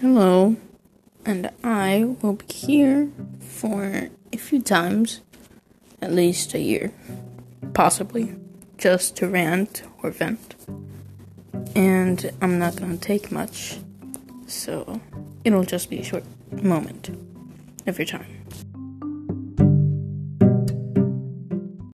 Hello, and I will be here for a few times, at least a year, possibly, just to rant or vent. And I'm not gonna take much, so it'll just be a short moment of your time.